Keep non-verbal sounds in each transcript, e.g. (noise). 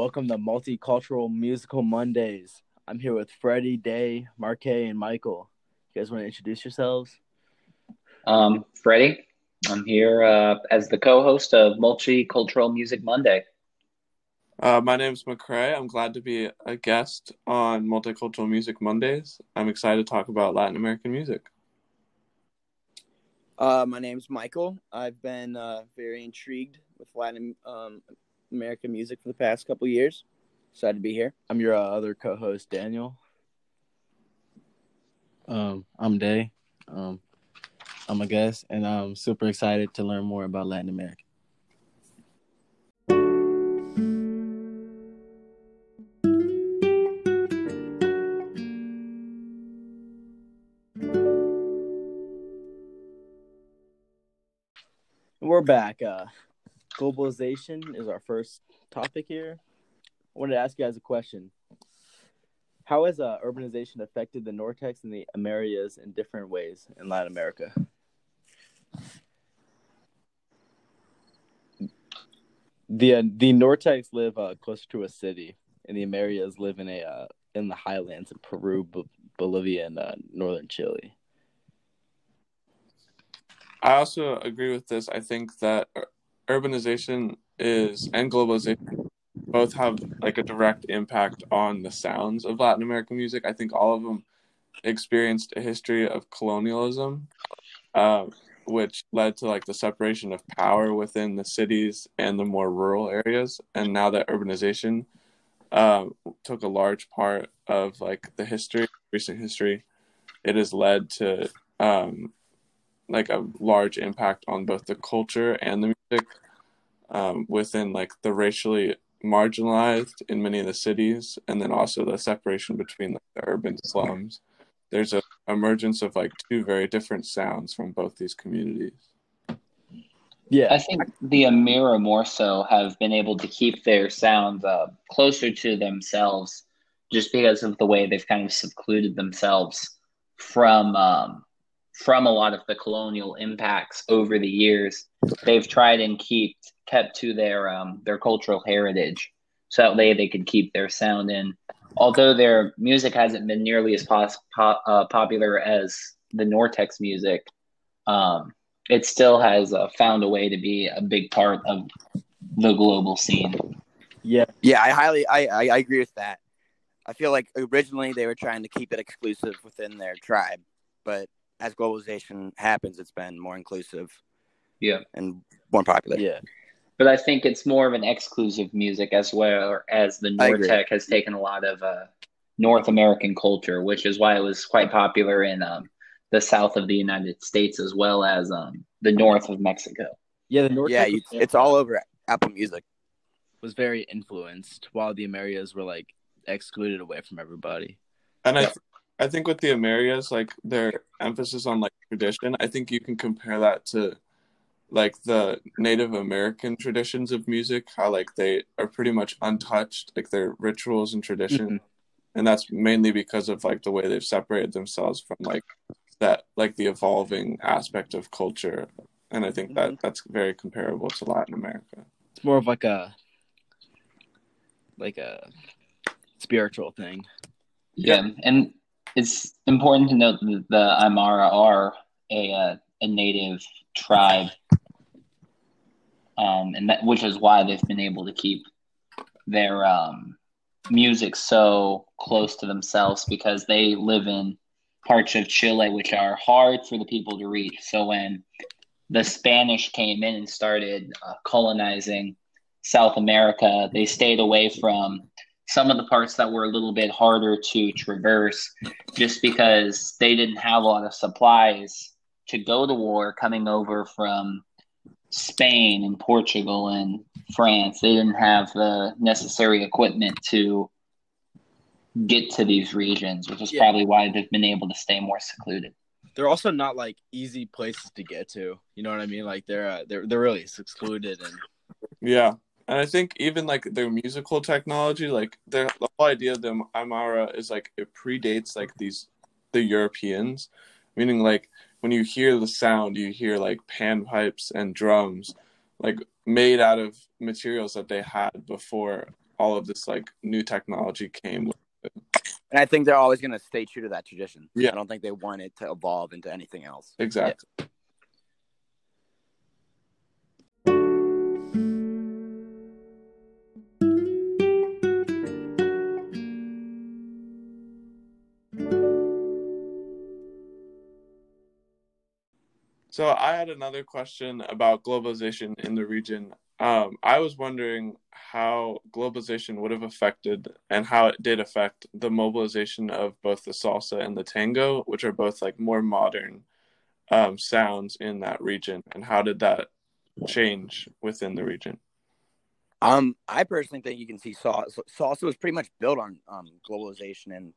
Welcome to Multicultural Musical Mondays. I'm here with Freddie, Day, Marquet, and Michael. You guys want to introduce yourselves? Um, Freddie, I'm here uh, as the co-host of Multicultural Music Monday. Uh, my name is Macrae. I'm glad to be a guest on Multicultural Music Mondays. I'm excited to talk about Latin American music. Uh, my name's Michael. I've been uh, very intrigued with Latin um, American music for the past couple years. Excited to be here. I'm your uh, other co-host, Daniel. Um, I'm Day. Um, I'm a guest, and I'm super excited to learn more about Latin America. We're back. Uh, globalization is our first topic here. I wanted to ask you guys a question. How has uh, urbanization affected the Nortex and the Aymaras in different ways in Latin America? The uh, the Nortex live uh, closer to a city, and the Aymaras live in a uh, in the highlands in Peru, B- Bolivia, and uh, northern Chile. I also agree with this. I think that urbanization is and globalization both have like a direct impact on the sounds of Latin American music. I think all of them experienced a history of colonialism, uh, which led to like the separation of power within the cities and the more rural areas. And now that urbanization uh, took a large part of like the history, recent history, it has led to um, like a large impact on both the culture and the music um, within like the racially marginalized in many of the cities and then also the separation between like, the urban slums. There's a emergence of like two very different sounds from both these communities. Yeah. I think the Aymara more so have been able to keep their sounds uh, closer to themselves just because of the way they've kind of secluded themselves from um, from a lot of the colonial impacts over the years. They've tried and keep kept to their um, their cultural heritage, so that way they could keep their sound in. Although their music hasn't been nearly as pos- po- uh, popular as the Nortex music, um, it still has uh, found a way to be a big part of the global scene. Yeah, yeah, I highly I, I, I agree with that. I feel like originally they were trying to keep it exclusive within their tribe, but as globalization happens, it's been more inclusive. Yeah. And more popular. Yeah. But I think it's more of an exclusive music as well as the Nortec has taken a lot of uh, North American culture, which is why it was quite popular in um, the south of the United States as well as um, the north of Mexico. Yeah, the North. Yeah, you, it's all over Apple Music. Was very influenced, while the Aymaras were like excluded away from everybody. And I, th- I think with the Aymaras, like their emphasis on like tradition, I think you can compare that to like the Native American traditions of music, how like they are pretty much untouched, like their rituals and tradition. Mm-hmm. And that's mainly because of like the way they've separated themselves from like that like the evolving aspect of culture. And I think that mm-hmm. that's very comparable to Latin America. It's more of like a like a spiritual thing. Yeah, and it's important to note that the Aymara are a uh, a native tribe, um, and that which is why they've been able to keep their um, music so close to themselves because they live in parts of Chile which are hard for the people to reach. So when the Spanish came in and started uh, colonizing South America, they stayed away from some of the parts that were a little bit harder to traverse just because they didn't have a lot of supplies to go to war coming over from Spain and Portugal and France. They didn't have the necessary equipment to get to these regions, which is yeah. probably why they've been able to stay more secluded. They're also not like easy places to get to. You know what I mean? Like they're uh, they're they're really secluded and yeah. And I think even like their musical technology, like their the whole idea of the Aymara is like it predates like these the Europeans, meaning like when you hear the sound, you hear like panpipes and drums, like made out of materials that they had before all of this like new technology came with And I think they're always going to stay true to that tradition. Yeah. I don't think they want it to evolve into anything else. exactly So I had another question about globalization in the region. Um, I was wondering how globalization would have affected and how it did affect the mobilization of both the salsa and the tango, which are both like more modern um, sounds in that region, and how did that change within the region? Um, I personally think you can see salsa. Salsa was pretty much built on um, globalization and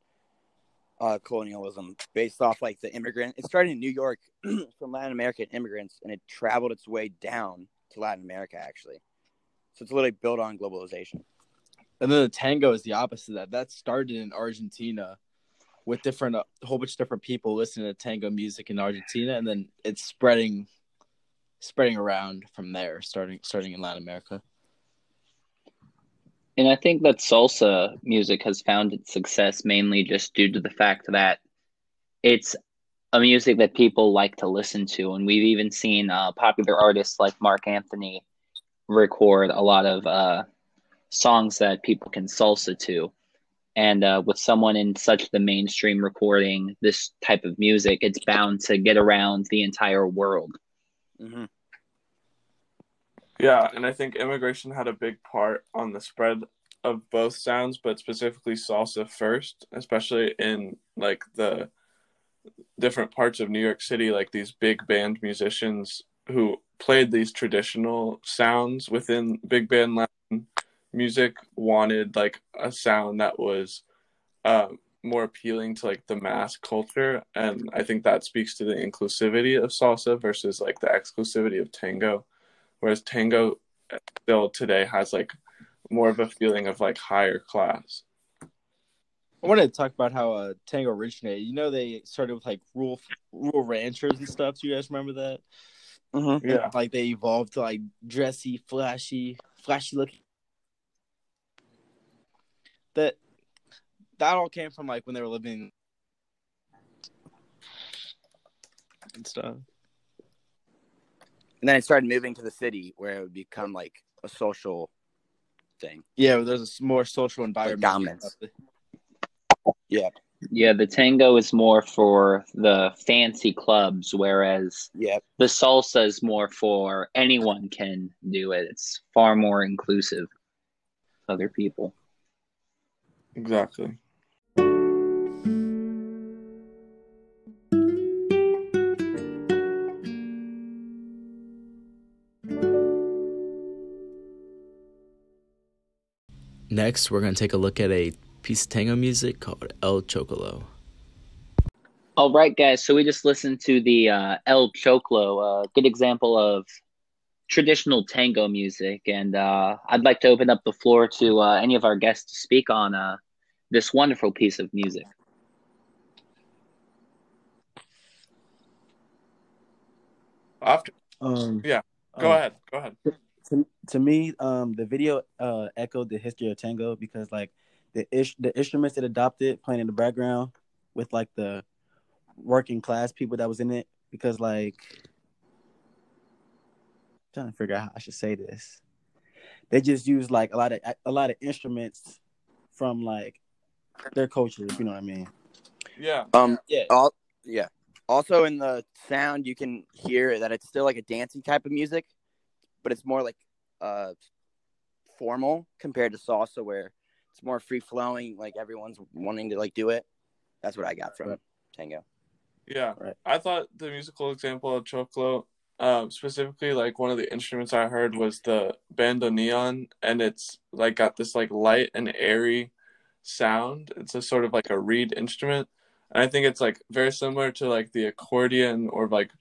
uh, colonialism, based off like the immigrant. It started in New York (clears throat) from Latin American immigrants, and it traveled its way down to Latin America, actually. So it's literally built on globalization. And then the tango is the opposite of that. That started in Argentina with different a whole bunch of different people listening to tango music in Argentina, and then it's spreading spreading around from there, starting starting in Latin America. And I think that salsa music has found its success mainly just due to the fact that it's a music that people like to listen to. And we've even seen uh, popular artists like Marc Anthony record a lot of uh, songs that people can salsa to. And uh, with someone in such the mainstream recording this type of music, it's bound to get around the entire world. hmm Yeah, and I think immigration had a big part on the spread of both sounds, but specifically salsa first, especially in like the different parts of New York City, like these big band musicians who played these traditional sounds within big band Latin music wanted like a sound that was um, more appealing to like the mass culture, and I think that speaks to the inclusivity of salsa versus like the exclusivity of tango whereas tango still today has like more of a feeling of like higher class I wanted to talk about how uh, tango originated. You know, they started with like rural rural ranchers and stuff. Do you guys remember that? hmm yeah Like they evolved to like dressy, flashy, flashy looking. That that all came from like when they were living and stuff. And then it started moving to the city where it would become like a social thing. Yeah, there's a more social environment. dominance. Yeah, the tango is more for the fancy clubs, whereas Yeah. the salsa is more for anyone can do it. It's far more inclusive other people. exactly Next, we're gonna take a look at a piece of tango music called El Choclo. All right, guys. So we just listened to the uh, El Choclo, a good example of traditional tango music, and uh, I'd like to open up the floor to uh, any of our guests to speak on uh, this wonderful piece of music. after Um, Yeah, go um, ahead go ahead To, to me, um, the video uh echoed the history of tango because like the ish the instruments it adopted playing in the background with like the working class people that was in it because like trying to figure out how I should say this. They just use like a lot of a lot of instruments from like their culture, if you know what I mean. yeah Um. Yeah. All. Yeah. Also, in the sound, you can hear that it's still like a dancing type of music, but it's more like uh formal compared to salsa, where it's more free flowing. Like everyone's wanting to like do it. That's what I got from Right. tango. yeah Right. i thought the musical example of choclo um, specifically like one of the instruments i heard was the bandoneon and it's like got this like light and airy sound it's a sort of like a reed instrument and i think it's like very similar to like the accordion or like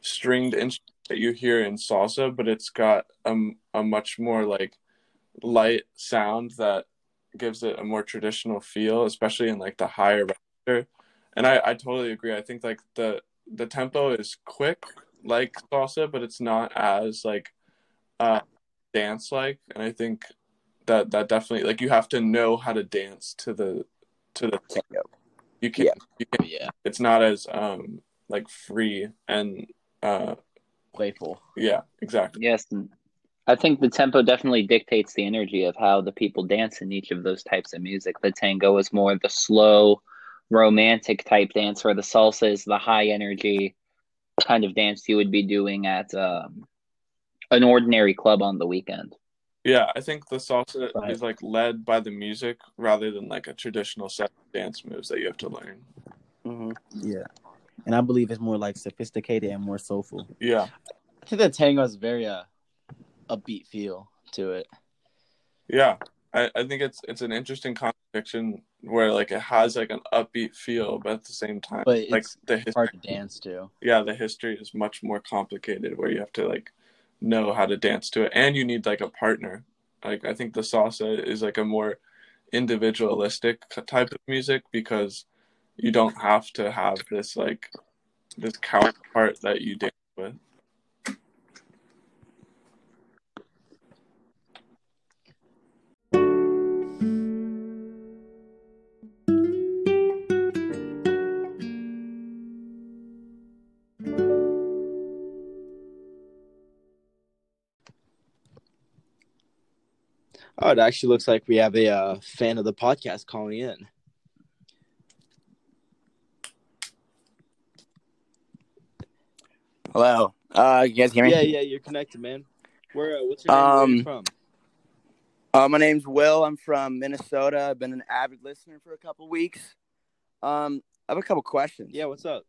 stringed instrument that you hear in salsa but it's got a, a much more like light sound that gives it a more traditional feel especially in like the higher register and I, I totally agree. I think like the the tempo is quick like salsa, but it's not as like uh dance like. And I think that that definitely like you have to know how to dance to the to the Tango. you can Yeah. you can Yeah. it's not as um like free and uh Playful. yeah exactly Yes, and I think the tempo definitely dictates the energy of how the people dance in each of those types of music. The tango is more the slow, romantic type dance, where the salsa is the high energy kind of dance you would be doing at um, an ordinary club on the weekend. yeah i think the salsa Right. is like led by the music rather than like a traditional set of dance moves that you have to learn hmm Yeah, and I believe it's more like sophisticated and more soulful. yeah I think the tango has very uh upbeat feel to it. yeah I, I think it's it's an interesting contradiction where like it has like an upbeat feel but at the same time But like it's the history hard to dance to. yeah the history is much more complicated where you have to like know how to dance to it and you need like a partner like i think the salsa is like a more individualistic type of music because you don't have to have this like this counterpart that you dance with Oh, it actually looks like we have a uh, fan of the podcast calling in. Hello. Uh, you guys hear me? Yeah, yeah, you're connected, man. Where? Uh, what's your name? Where are you Um, from? Uh, my name's Will. I'm from Minnesota. I've been an avid listener for a couple weeks. Um, I have a couple questions. Yeah, what's up?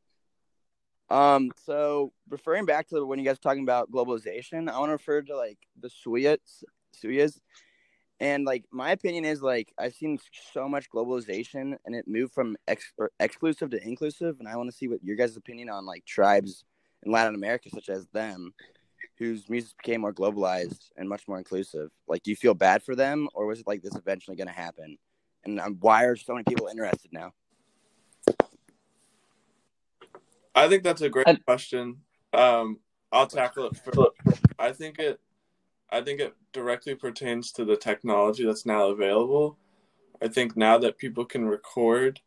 Um, so referring back to when you guys were talking about globalization, I want to refer to like the Suyas, Suyas, and like my opinion is like I've seen so much globalization and it moved from ex- exclusive to inclusive, and I want to see what your guys' opinion on like tribes in Latin America, such as them, whose music became more globalized and much more inclusive. Like, do you feel bad for them, or was it like this eventually going to happen? And um, why are so many people interested now? i think that's a great I- question um i'll tackle it first i think it i think it directly pertains to the technology that's now available i think now that people can record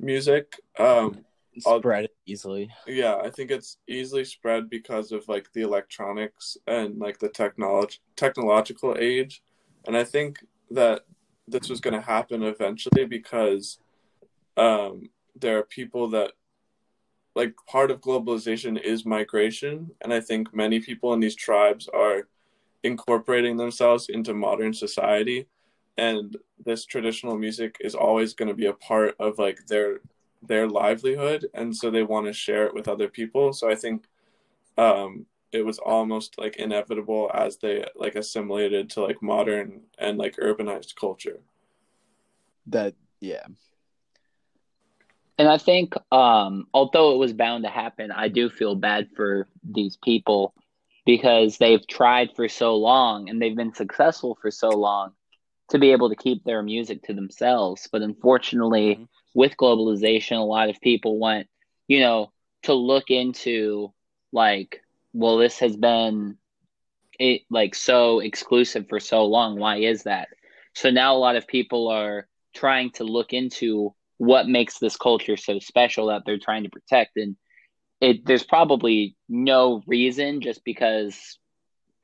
music um I'll- Spread easily. Yeah, I think it's easily spread because of like the electronics and like the technology technological age. And I think that this was going to happen eventually because um there are people that like part of globalization is migration and I think many people in these tribes are incorporating themselves into modern society and this traditional music is always going to be a part of like their their livelihood and so they want to share it with other people so i think um it was almost like inevitable as they like assimilated to like modern and like urbanized culture That yeah. And I think, um, although it was bound to happen, I do feel bad for these people because they've tried for so long and they've been successful for so long to be able to keep their music to themselves. But unfortunately, Mhm. With globalization, a lot of people want, you know, to look into like, well, this has been it like so exclusive for so long. Why is that? So now a lot of people are trying to look into what makes this culture so special that they're trying to protect and it there's probably no reason just because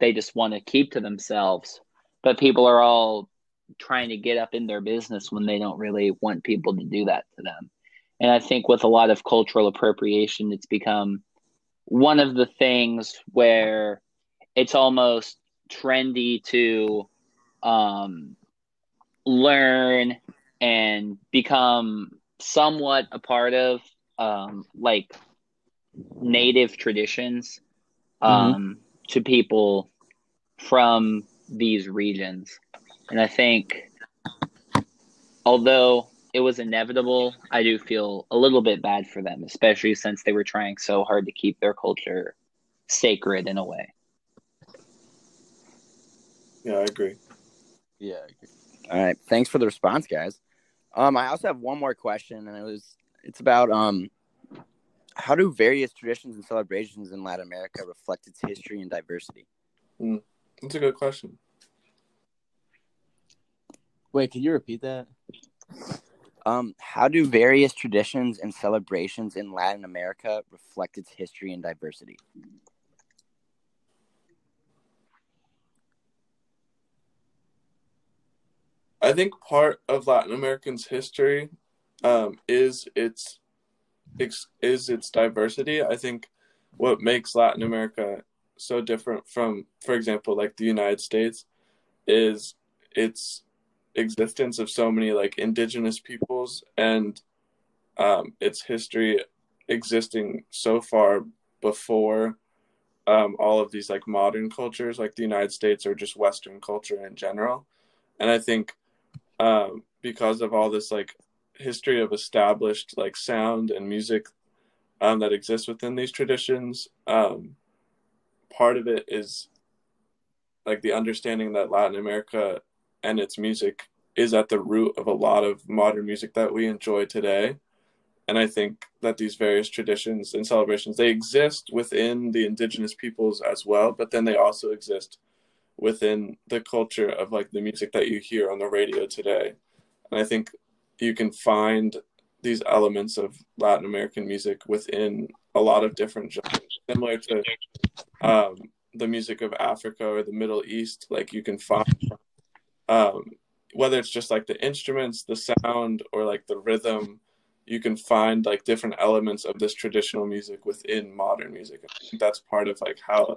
they just want to keep to themselves but people are all trying to get up in their business when they don't really want people to do that to them and i think with a lot of cultural appropriation it's become one of the things where it's almost trendy to um, learn and become somewhat a part of um, like native traditions um, to people from these regions. And I think, although it was inevitable, I do feel a little bit bad for them, especially since they were trying so hard to keep their culture sacred in a way. yeah i agree Yeah. I agree. All right. Thanks for the response, guys. Um, I also have one more question, and it was it's about um, how do various traditions and celebrations in Latin America reflect its history and diversity? that's a good question Wait, can you repeat that? Um, how do various traditions and celebrations in Latin America reflect its history and diversity? I think part of Latin Americans' history um, is its is its diversity. I think what makes Latin America so different from, for example, like the United States, is its existence of so many like indigenous peoples and um, its history existing so far before um, all of these like modern cultures like the united states or just western culture in general. And i think um, because of all this like history of established like sound and music um, that exists within these traditions um, part of it is like the understanding that latin america and its music is at the root of a lot of modern music that we enjoy today. And i think that these various traditions and celebrations they exist within the indigenous peoples as well but then they also exist within the culture of like the music that you hear on the radio today. And i think you can find these elements of latin american music within a lot of different genres similar to um, the music of africa or the middle east. Like you can find um, whether it's just like the instruments, the sound, or like the rhythm, you can find like different elements of this traditional music within modern music. That's part of like how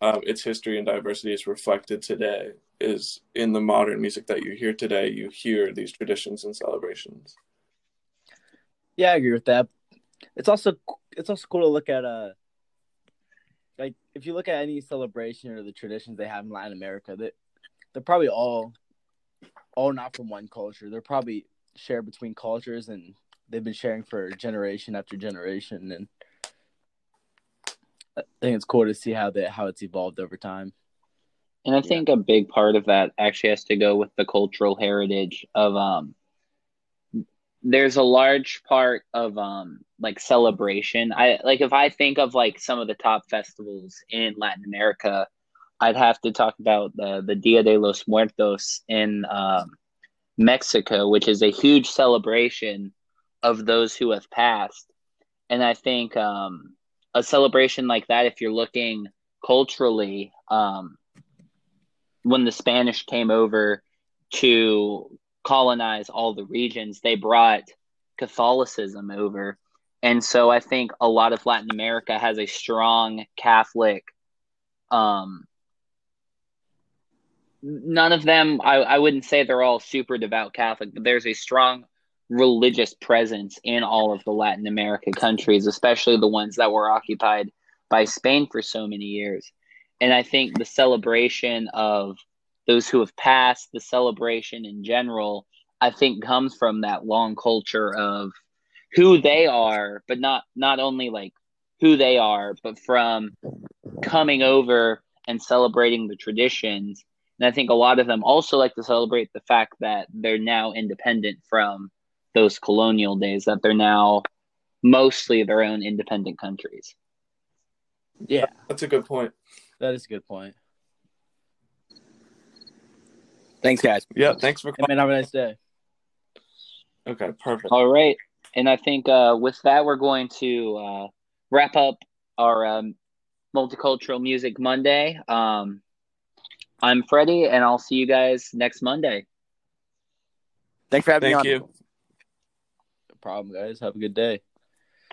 um, its history and diversity is reflected today. Is in the modern music that you hear today, you hear these traditions and celebrations. Yeah, I agree with that. It's also it's also cool to look at uh like if you look at any celebration or the traditions they have in Latin America, that they're probably all all not from one culture. They're probably shared between cultures and they've been sharing for generation after generation and I think it's cool to see how that how it's evolved over time. And I think yeah. a big part of that actually has to go with the cultural heritage of um there's a large part of um like celebration. I like if I think of like some of the top festivals in Latin America, I'd have to talk about the the Dia de los Muertos in um, Mexico, which is a huge celebration of those who have passed. And I think um, a celebration like that, if you're looking culturally, um, when the Spanish came over to colonize all the regions, they brought Catholicism over. And so I think a lot of Latin America has a strong Catholic um, none of them I, I wouldn't say they're all super devout catholic but there's a strong religious presence in all of the latin america countries especially the ones that were occupied by spain for so many years. And i think the celebration of those who have passed the celebration in general i think comes from that long culture of who they are but not not only like who they are but from coming over and celebrating the traditions and I think a lot of them also like to celebrate the fact that they're now independent from those colonial days, that they're now mostly their own independent countries. Yeah. That's a good point. That is a good point. Thanks, guys. Yeah, thanks for coming. Hey, have a nice day. Okay, perfect. All right. And I think uh, with that, we're going to uh, wrap up our um, Multicultural Music Monday. Um, I'm Freddie, and I'll see you guys next Monday. Thanks for having Thank me on. Thank you. No problem, guys. Have a good day.